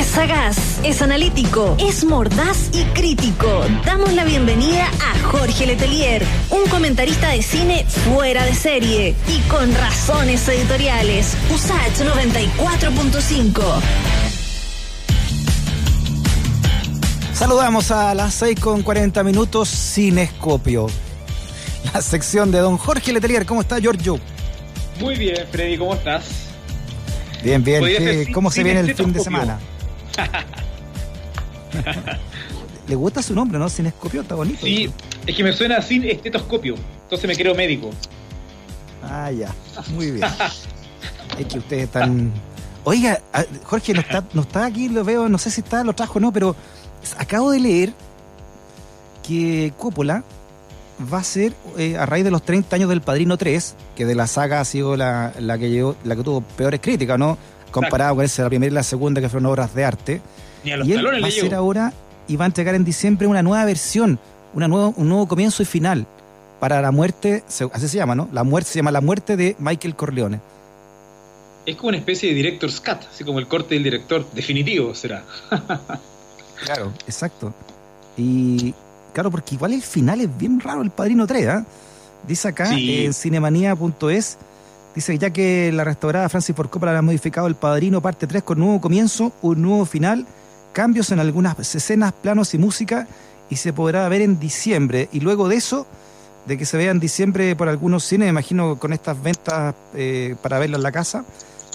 Es sagaz, es analítico, es mordaz y crítico. Damos la bienvenida a Jorge Letelier, un comentarista de cine fuera de serie y con razones editoriales. USACH 94.5. Saludamos a las 6 con 40 minutos Cinescopio. La sección de don Jorge Letelier. ¿Cómo está, Giorgio? Muy bien, Freddy, ¿cómo estás? Bien, bien. ¿Qué- ¿Cómo se viene el fin de semana? Le gusta su nombre, ¿no? Cinescopio, está bonito. Sí, es que me suena sin estetoscopio, entonces me creo médico. Ah, ya. Muy bien. es que ustedes están. Oiga, Jorge, no está, no está aquí, lo veo, no sé si está, lo trajo o no, pero acabo de leer que Coppola va a ser, eh, a raíz de los 30 años del Padrino 3, que de la saga ha sido la, la que llevó, la que tuvo peores críticas, ¿no? Comparado con esa, la primera y la segunda, que fueron obras de arte. Ni a los y él talones va a le hacer llevo. ahora y va a entregar en diciembre una nueva versión, una nuevo, un nuevo comienzo y final para la muerte, así se llama, ¿no? La muerte se llama La muerte de Michael Corleone. Es como una especie de director's cut, así como el corte del director definitivo será. Claro. Exacto. Y claro, porque igual el final es bien raro, el Padrino 3, ¿ah? Dice acá Sí. en cinemanía.es, dice ya que la restaurada Francis Ford Coppola ha modificado el Padrino parte 3 con nuevo comienzo, un nuevo final, cambios en algunas escenas, planos y música y se podrá ver en diciembre. Y luego de eso, de que se vea en diciembre por algunos cines, imagino con estas ventas eh, para verlo en la casa,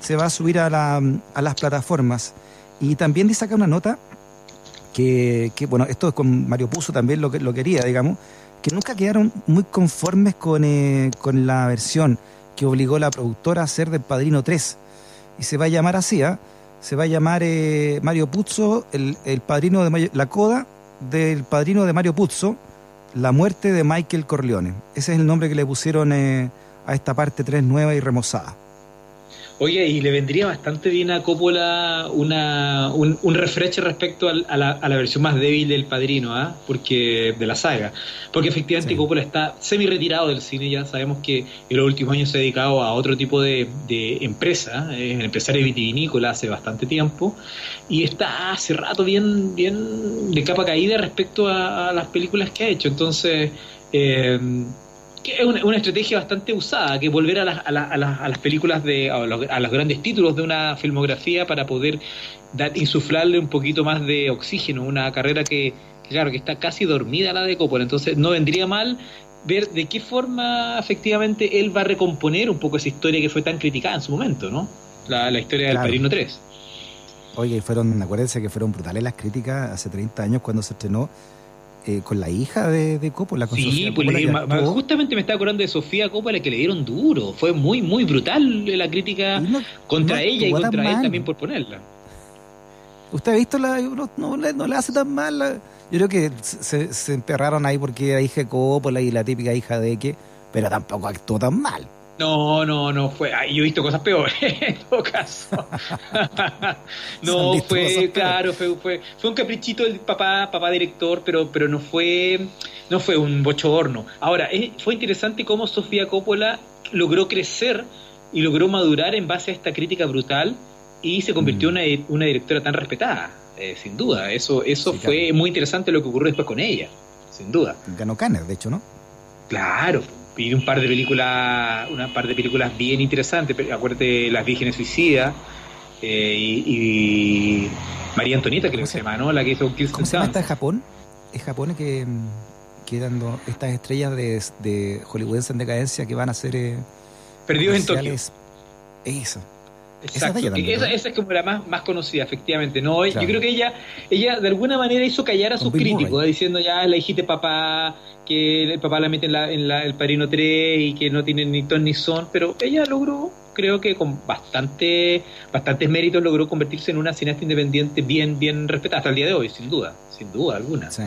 se va a subir a, la- a las plataformas. Y también dice acá una nota que, bueno, esto es con Mario Puzo también lo, lo quería, digamos, que nunca quedaron muy conformes con, eh, con la versión que obligó la productora a hacer del Padrino 3. Y se va a llamar así, ¿ah? Se va a llamar eh, Mario Puzo, el, el padrino de la coda del padrino de Mario Puzo, la muerte de Michael Corleone. Ese es el nombre que le pusieron eh, a esta parte 3 nueva y remozada. Oye, y le vendría bastante bien a Coppola una, un, un refresh respecto al- a, la, a la versión más débil del Padrino, ¿ah? Porque de la saga. Porque efectivamente Sí. Coppola está semi retirado del cine, ya sabemos que en los últimos años se ha dedicado a otro tipo de, de empresa, es un empresario vitivinícola hace bastante tiempo, y está hace rato bien, bien de capa caída respecto a, a las películas que ha hecho. Entonces, eh, que es una, una estrategia bastante usada, que volver a las, a las- a las- a las películas de a los, a los grandes títulos de una filmografía para poder dar, insuflarle un poquito más de oxígeno, una carrera que, claro, que está casi dormida la de Coppola, entonces no vendría mal ver de qué forma efectivamente él va a recomponer un poco esa historia que fue tan criticada en su momento, ¿no? La, la historia del. Padrino 3. Oye, fueron, acuérdense que fueron brutales las críticas hace 30 años cuando se estrenó eh, con la hija de, de Coppola, con Sí, Sofía pues le Coppola, actuó. justamente me estaba acordando de Sofía Coppola que le dieron duro, fue muy, muy brutal la crítica no- contra no ella y contra él mal. también por ponerla. ¿Usted ha visto la.? No, no le, no le hace tan mal. la- yo creo que se, se emperraron ahí porque era hija de Coppola y la típica hija de que. Pero tampoco actuó tan mal. No, no, no fue. ay, yo he visto cosas peores en todo caso. No, fue, claro, fue, fue, fue un caprichito del papá, papá director, pero, pero no fue, no fue un bochorno. Ahora, fue interesante cómo Sofía Coppola logró crecer y logró madurar en base a esta crítica brutal y se convirtió Mm. en una, una directora tan respetada, eh, sin duda. Eso, eso Sí, fue claro. muy interesante lo que ocurrió después con ella, sin duda. Ganó Cannes, de hecho, ¿no? Claro, y un par de películas, una par de películas bien interesantes. Acuérdate Las Vírgenes Suicidas eh, y, y María Antonieta, creo ¿Cómo que se- se llama, ¿no? La que hizo ¿Cómo se llama esta en Japón? Es Japón que, mm, que eran do- estas estrellas de, de hollywoodense en decadencia que van a hacer. Eh, Perdidos en Tokio. Eso. Exacto. también, esa, ¿no? esa es como la más, más conocida, efectivamente. No, Claro. yo creo que ella, ella de alguna manera hizo callar a Con sus Bill críticos, Murray. diciendo ya la hijita de papá, que el papá la mete en, la, en la- el Padrino 3 y que no tiene ni ton ni son, pero ella logró, creo que con bastante, bastantes méritos, logró convertirse en una cineasta independiente bien, bien respetada hasta el día de hoy, sin duda, sin duda alguna. Sí.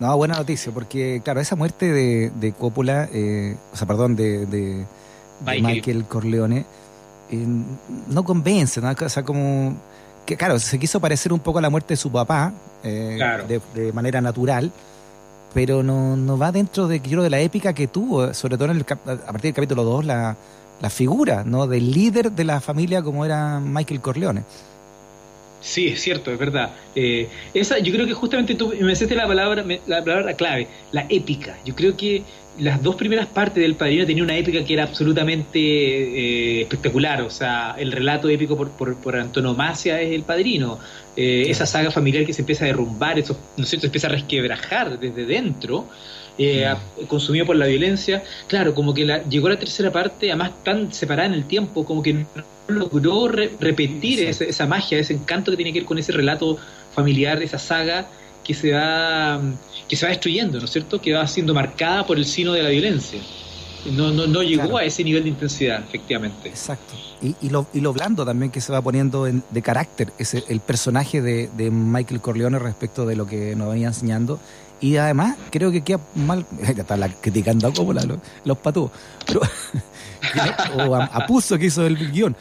No, buena noticia, porque, claro, esa muerte de, de Coppola, eh, o sea, perdón, de, de- de Michael. Michael. Corleone, eh, no convence, ¿no? O sea, como que, claro, se quiso parecer un poco a la muerte de su papá, eh, Claro. de, de manera natural, pero no, no va dentro de, yo creo, de la épica que tuvo, sobre todo en el, a partir del capítulo 2, la, la figura, ¿no? Del líder de la familia como era Michael Corleone. Sí, es cierto, es verdad. Eh, esa, yo creo que justamente tú me deciste la palabra, la palabra clave, la épica. Yo creo que las dos primeras partes del Padrino tenían una épica que era absolutamente eh, espectacular. O sea, el relato épico por, por, por antonomasia es el Padrino. Eh, esa saga familiar que se empieza a derrumbar, eso, ¿no es cierto? Se empieza a resquebrajar desde dentro. Eh, consumido por la violencia. Claro, como que la, llegó la tercera parte, además tan separada en el tiempo, como que no logró repetir esa, magia, ese encanto que tiene que ver con ese relato familiar, esa saga que se va que se va destruyendo, ¿no es cierto? Que va siendo marcada por el sino de la violencia. No, no, no llegó a ese nivel de intensidad, efectivamente. Exacto. Y, y, lo, y lo blando también que se va poniendo de carácter, ese, el personaje de, de Michael Corleone respecto de lo que nos venía enseñando y además, creo que queda mal. Está la, criticando como la, los, los patúos. Pero, o a, Puso que hizo el guion.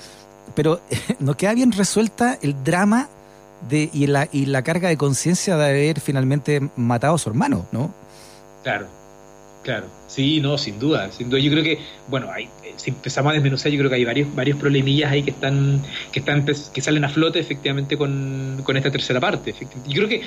Pero nos queda bien resuelta el drama de, y, la, y la carga de conciencia de haber finalmente matado a su hermano, ¿no? Claro, claro. Sí, no, sin duda. Sin duda. Yo creo que, bueno, hay, eh, si empezamos a desmenuzar, yo creo que hay varios, varios problemillas ahí que están, que están, que salen a flote efectivamente con, con esta tercera parte. Yo creo que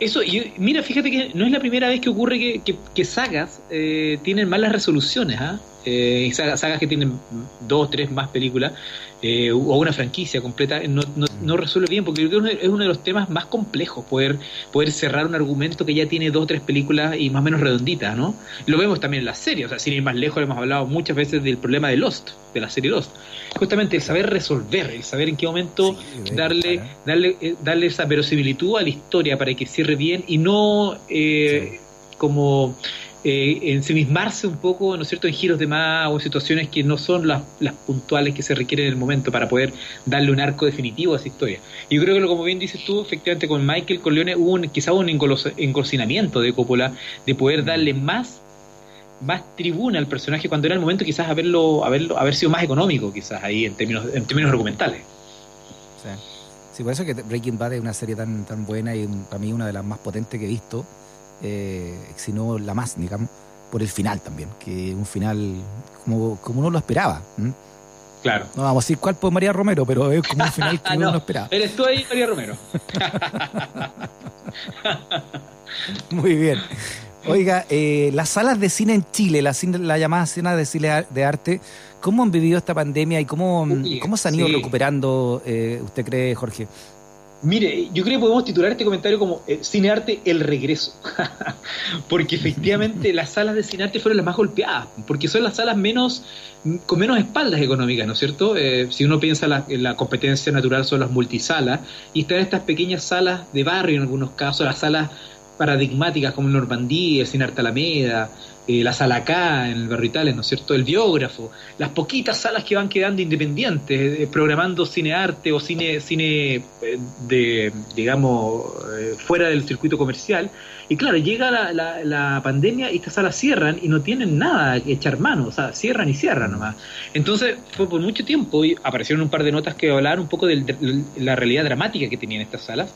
eso, y mira, fíjate que no es la primera vez que ocurre que, que, sagas eh, tienen malas resoluciones, ¿ah? Eh, sagas, que tienen dos, tres más películas, eh, o una franquicia completa, no, no, no, resuelve bien, porque creo que es uno de los temas más complejos, poder, poder cerrar un argumento que ya tiene dos o tres películas y más o menos redonditas, ¿no? Lo vemos también en las series, o sea, sin ir más lejos, hemos hablado muchas veces del problema de Lost, de la serie Lost. Justamente el saber resolver, el saber en qué momento darle, darle, eh, darle esa verosimilitud a la historia para que cierre bien y no eh, como eh, ensimismarse un poco, ¿no es cierto?, en giros de más o en situaciones que no son las, las, puntuales que se requieren en el momento para poder darle un arco definitivo a esa historia. Y yo creo que, como bien dices tú, efectivamente con Michael Corleone hubo un, quizá un engolcinamiento de Coppola de poder darle más más tribuna al personaje cuando era el momento quizás haberlo, haberlo haber sido más económico quizás ahí en términos en términos argumentales. Sí. sí por eso que Breaking Bad es una serie tan tan buena y para mí una de las más potentes que he visto eh, si no la más, digamos, por el final también, que un final como, como uno lo esperaba. Claro. No vamos a decir cuál por María Romero, pero es como un final que uno no esperaba. Eres tú ahí, María Romero. Muy bien. Oiga, eh, las salas de cine en Chile, la, la llamada escena de cine de arte, ¿cómo han vivido esta pandemia y cómo, cómo se han ido recuperando, eh, usted cree, Jorge? Mire, yo creo que podemos titular este comentario como eh, Cinearte el regreso, porque efectivamente las salas de Cinearte fueron las más golpeadas, porque son las salas menos con menos espaldas económicas, ¿no es cierto? Eh, si uno piensa la, en la competencia natural son las multisalas y están estas pequeñas salas de barrio en algunos casos, las salas paradigmáticas como el Normandía, el Cinearte Alameda, eh, la sala acá en el Barrio ¿no es cierto? El biógrafo, las poquitas salas que van quedando independientes, eh, programando cine arte o cine, cine eh, de, digamos, fuera del circuito comercial. Y claro, llega la, la, pandemia y estas salas cierran y no tienen nada que echar mano, o sea, cierran y cierran nomás. Entonces, fue por mucho tiempo y aparecieron un par de notas que hablaban un poco de la realidad dramática que tenían estas salas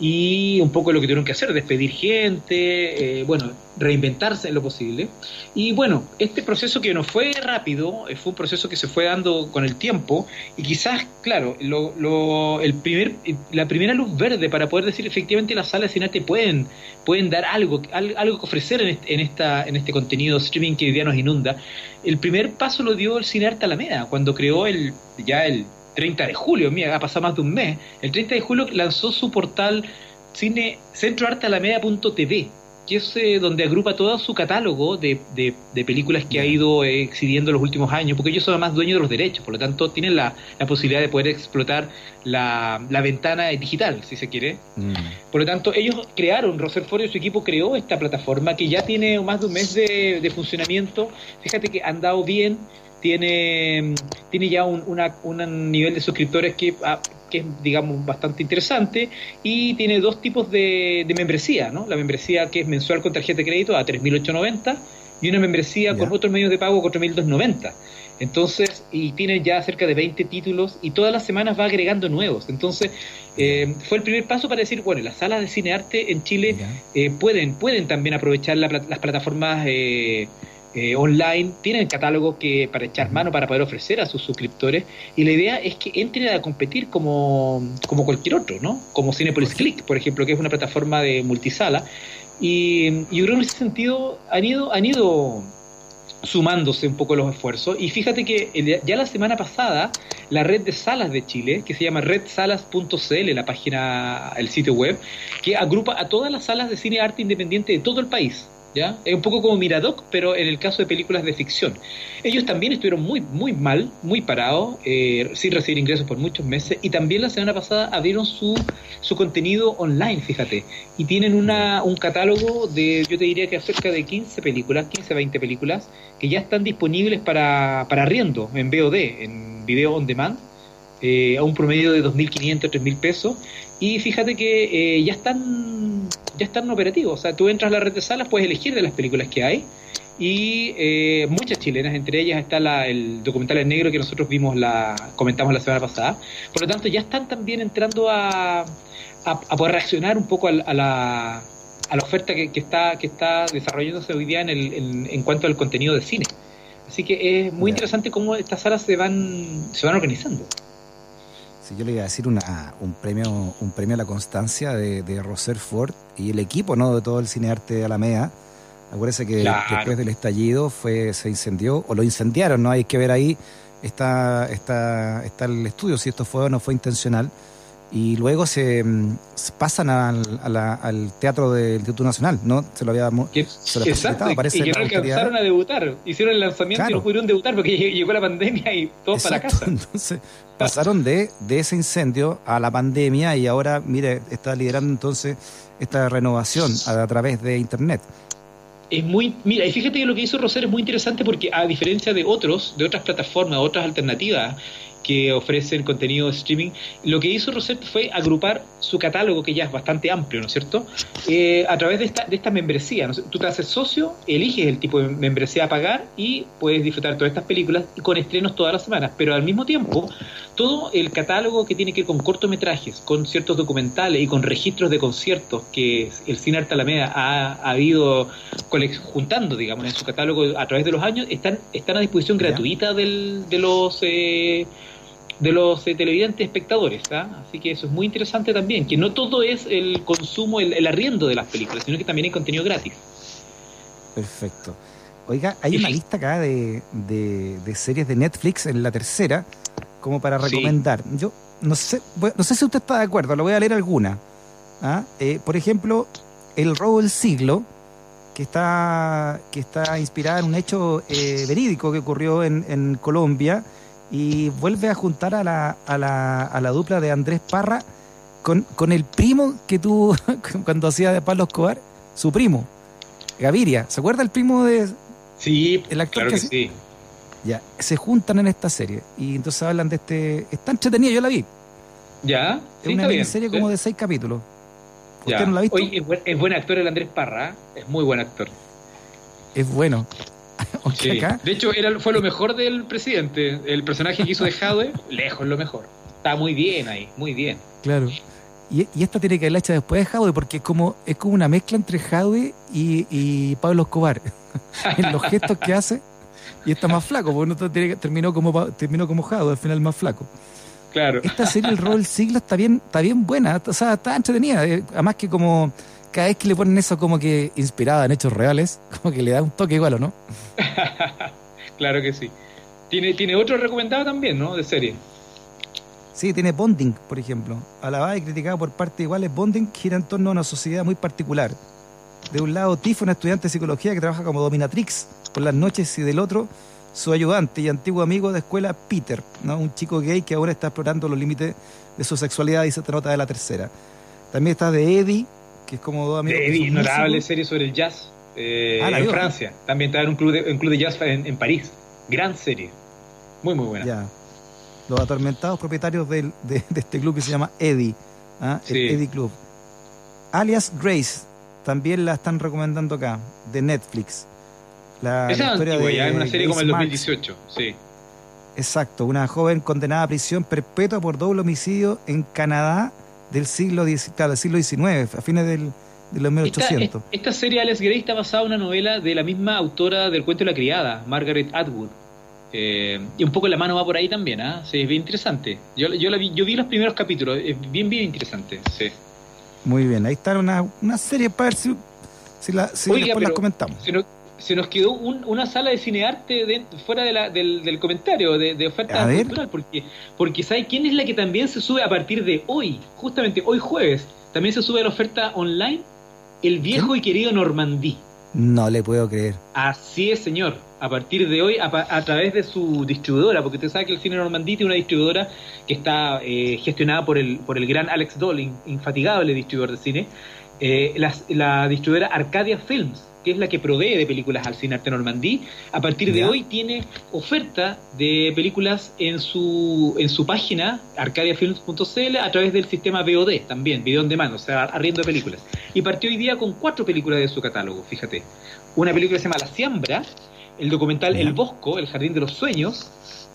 y un poco lo que tuvieron que hacer, despedir gente, eh, bueno, reinventarse en lo posible. Y bueno, este proceso que no fue rápido, eh, fue un proceso que se fue dando con el tiempo y quizás, claro, lo, lo, el primer, la primera luz verde para poder decir efectivamente las salas de cine te pueden, pueden dar algo, algo que ofrecer en este, en, esta, en este contenido streaming que hoy día nos inunda. El primer paso lo dio el Cine Arte Alameda, cuando creó el, ya el 30 de julio, mira, ha pasado más de un mes, el 30 de julio lanzó su portal cine centroartealameda.tv, que es eh, donde agrupa todo su catálogo de, de, películas que ha ido eh, exhibiendo los últimos años, porque ellos son además dueños de los derechos, por lo tanto tienen la, la posibilidad de poder explotar la, la, ventana digital, si se quiere. Mm. Por lo tanto, ellos crearon, Roser y su equipo creó esta plataforma que ya tiene más de un mes de, de funcionamiento. Fíjate que han dado bien, tiene, tiene ya un, un nivel de suscriptores que, ah, que es, digamos, bastante interesante y tiene dos tipos de, de, membresía, ¿no? La membresía que es mensual con tarjeta de crédito a 3.890 y una membresía con otros medios de pago a 4.290. Entonces, y tiene ya cerca de 20 títulos y todas las semanas va agregando nuevos. Entonces, eh, fue el primer paso para decir, bueno, las salas de cine arte en Chile eh, pueden, pueden también aprovechar las plataformas eh, eh, online, tienen catálogo que para echar mano para poder ofrecer a sus suscriptores y la idea es que entren a competir como, como cualquier otro, ¿no? Como Cinepolis Click, por ejemplo, que es una plataforma de multisala y, y yo creo en ese sentido han ido, han ido sumándose un poco los esfuerzos. Y fíjate que ya la semana pasada, la red de salas de Chile, que se llama redsalas.cl, la página, el sitio web, que agrupa a todas las salas de cine arte independiente de todo el país. ¿Ya? Es un poco como Miradoc, pero en el caso de películas de ficción. Ellos también estuvieron muy, muy mal, muy parados, eh, sin recibir ingresos por muchos meses, y también la semana pasada abrieron su, su contenido online, fíjate, y tienen una, un catálogo de, yo te diría que cerca de 15 películas, 15, 20 películas, que ya están disponibles para, para arriendo en VOD, en video on demand, eh, a un promedio de 2.500, 3.000 pesos. Y fíjate que eh, ya están ya están operativos. O sea, tú entras a la red de salas, puedes elegir de las películas que hay. Y eh, muchas chilenas, entre ellas está la, el documental en negro que nosotros vimos, la comentamos la semana pasada. Por lo tanto, ya están también entrando a, a, poder reaccionar un poco a, la, a la oferta que, que, está, que está desarrollándose hoy día en, el, en cuanto al contenido de cine. Así que es muy interesante cómo estas salas se van, se van organizando. Sí, yo le iba a decir una, un premio un premio a la constancia de, de Roser Ford y el equipo no de todo el cinearte de Alameda. Acuérdese que después del estallido fue se incendió o lo incendiaron, no hay que ver ahí está está está el estudio si esto fue o no fue intencional y luego se, mm, pasan al, al, teatro del Instituto Nacional, ¿no? Se lo había se lo exacto, parece y que no alcanzaron a debutar, hicieron el lanzamiento y no pudieron debutar porque llegó la pandemia y todos para casa. Entonces, pasaron de, de ese incendio a la pandemia y ahora, mire, está liderando entonces esta renovación a, a través de internet es muy mira y fíjate que lo que hizo Roser es muy interesante porque a diferencia de otros de otras plataformas otras alternativas que ofrecen contenido de streaming, lo que hizo Rosette fue agrupar su catálogo, que ya es bastante amplio, ¿no es cierto?, eh, a través de esta, de esta membresía. Tú te haces socio, eliges el tipo de membresía a pagar y puedes disfrutar todas estas películas con estrenos todas las semanas, pero al mismo tiempo, todo el catálogo que tiene que ver con cortometrajes, con ciertos documentales y con registros de conciertos que el Cine Arte Alameda ha, ha ido juntando, digamos, en su catálogo a través de los años, están, están a disposición gratuita del, de los... Eh, de los eh, televidentes espectadores. ¿ah? Así que eso es muy interesante también, que no todo es el consumo, el, arriendo de las películas, sino que también hay contenido gratis. Perfecto. Oiga, hay una lista acá de, de, series de Netflix en la tercera, como para recomendar. Yo no sé, no sé si usted está de acuerdo, lo voy a leer alguna. ¿ah? Eh, por ejemplo, El robo del siglo, que está, que está inspirada en un hecho eh, verídico que ocurrió en, en Colombia y vuelve a juntar a la, a la, a la dupla de Andrés Parra con, con el primo que tuvo cuando hacía de Pablo Escobar, su primo, Gaviria. ¿Se acuerda el primo de... Sí, el actor claro que, sí. Ya, se juntan en esta serie y entonces hablan de este... Está entretenida, yo la vi. Ya, es una serie como de seis capítulos. ¿Usted no la ha visto? es, buen, es buen actor el Andrés Parra, ¿eh? es muy buen actor. Es bueno. De hecho, era, fue lo mejor del presidente. El personaje que hizo de Jadwe, lejos lo mejor. Está muy bien ahí, muy bien. Claro. Y, esta tiene que haberla hecha después de Jadwe, porque es como, es como una mezcla entre Jadwe y, Pablo Escobar. en los gestos que hace. Y está más flaco, porque no terminó como terminó como Jadwe, al final más flaco. Claro. Esta serie, el rol siglo, está bien, está bien buena, o sea, está entretenida. Eh, además que como cada vez que le ponen eso como que inspirada en hechos reales, como que le da un toque igual, ¿o no? claro que sí. Tiene, tiene otro recomendado también, ¿no? De serie. Sí, tiene Bonding, por ejemplo. Alabada y criticada por parte iguales, Bonding gira en torno a una sociedad muy particular. De un lado, Tiff, una estudiante de psicología que trabaja como dominatrix por las noches, y del otro, su ayudante y antiguo amigo de escuela, Peter, ¿no? un chico gay que ahora está explorando los límites de su sexualidad y se trata de la tercera. También está de Eddie, que es como dos amigos. De notable serie sobre el jazz eh, ah, en Francia. También en un club de, un club de jazz en, París. Gran serie. Muy, muy buena. Ya. Los atormentados propietarios del, de, este club que se llama Eddie. ¿ah? El Eddie Club. Alias Grace. También la están recomendando acá, de Netflix. La, Esa historia de, ya, es una serie como el 2018, sí. Exacto, una joven condenada a prisión perpetua por doble homicidio en Canadá del siglo, del siglo XIX, a fines del, de los 1800. Esta, esta serie Alex Grey está basada en una novela de la misma autora del cuento de la criada, Margaret Atwood. Eh, y un poco la mano va por ahí también, ¿ah? Sí, es bien interesante. Yo, yo, la vi, yo vi los primeros capítulos, es bien, bien interesante, sí. Muy bien, ahí está una, una serie para ver si, si, la, si Oiga, después las comentamos. Se nos quedó un- una sala de cinearte de- fuera de la- del, del comentario, de, de oferta cultural, porque, porque ¿sabe quién es la que también se sube a partir de hoy? Justamente hoy jueves, también se sube la oferta online, el viejo y querido Normandí. No le puedo creer. Así es, señor. A partir de hoy, a, a través de su distribuidora, porque usted sabe que el cine Normandí tiene una distribuidora que está eh, gestionada por el, por el gran Alex Doll, in- infatigable distribuidor de cine, eh, la, distribuidora Arcadia Films, que es la que provee de películas al cine Arte Normandí, a partir de Ya. hoy tiene oferta de películas en su, en su página, arcadiafilms.cl, a través del sistema VOD también, video on demand, o sea, arriendo de películas. Y partió hoy día con cuatro películas de su catálogo, fíjate. Una película que se llama La Siembra, el documental Ya. El Bosco, El Jardín de los Sueños,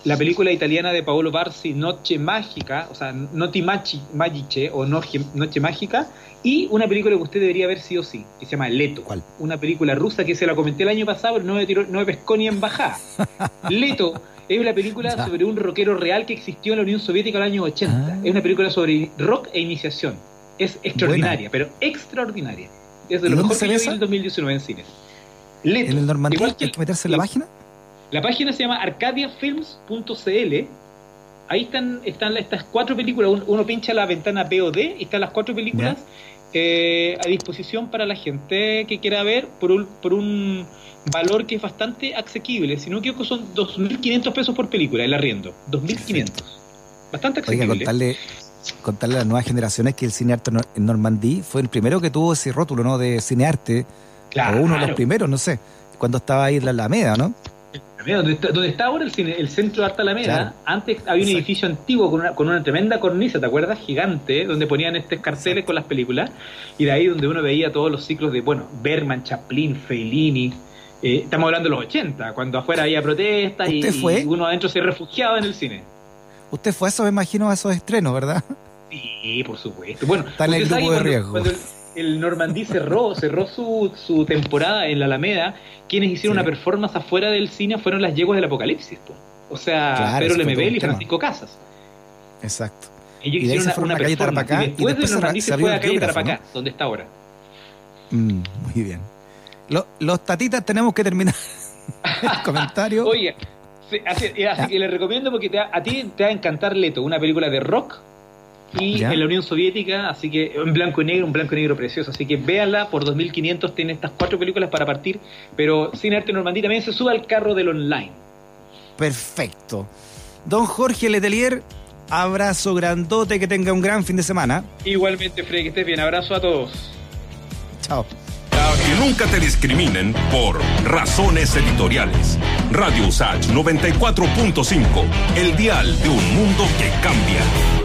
la película italiana de Paolo Barsi, Noche Mágica, o sea, Noti Magiche o Noche, Noche Mágica, y una película que usted debería ver sí o sí, que se llama Leto. ¿Cuál? Una película rusa que se la comenté el año pasado, pero no me, tiró, no me pescó ni en bajada. Leto es una película sobre un rockero real que existió en la Unión Soviética en los años 80. Ah. Es una película sobre rock e iniciación. Es extraordinaria, pero extraordinaria. Es de ¿Y lo mejor que yo vi en el 2019 en cines. Leto. En el Igual hay que meterse en la página. La página se llama arcadiafilms.cl. Ahí están, están estas cuatro películas. Un- Uno pincha la ventana VOD y están las cuatro películas eh, a disposición para la gente que quiera ver por un, por un valor que es bastante asequible. Si no equivoco, son 2.500 pesos por película el arriendo. 2.500. Bastante Oiga, asequible. contarle, contarle a las nuevas generaciones que el cinearte nor- en Normandí fue el primero que tuvo ese rótulo, ¿no? De cinearte. Claro. O uno de los primeros, no sé. Cuando estaba ahí en la Alameda, ¿no? Mira, donde está, donde está ahora el, cine- el centro de Arte Alameda, Claro. antes había un Exacto. edificio antiguo con una, con una tremenda cornisa, ¿te acuerdas? Gigante, donde ponían estos carteles con las películas, y de ahí donde uno veía todos los ciclos de, bueno, Berman, Chaplin, Fellini. eh, estamos hablando de los 80, cuando afuera había protestas y, ¿Usted fue? y uno adentro se refugiaba en el cine. Usted fue a eso, me imagino, a esos estrenos, ¿verdad? Sí, por supuesto. Bueno, Está en el grupo de riesgo. Cuando, cuando el, Normandí cerró, cerró su, su temporada en la Alameda, quienes hicieron Sí. una performance afuera del cine fueron las yeguas del apocalipsis. po. O sea, Claro, Pedro Lemebel y. Francisco Casas. Exacto. Ellos Y hicieron una, una calle. Tarapacá, y y después después de se Normandí se fue a el calle Tarapacá, ¿no? donde está ahora. Mm, muy bien. Lo- los tatitas tenemos que terminar el comentario. Oye, sí, así, y así que le recomiendo porque te a ti te va a encantar Leto, una película de rock y Ya. en la Unión Soviética, así que en blanco y negro, un blanco y negro precioso. Así que véanla por 2.500, tiene estas cuatro películas para partir, pero Cine Arte Normandí también se sube al carro del online. Perfecto. Don Jorge Letelier, abrazo grandote, que tenga un gran fin de semana. Igualmente, Freddy, que estés bien. Abrazo a todos. Chao. Que nunca te discriminen por razones editoriales. Radio Usach 94.5, el dial de un mundo que cambia.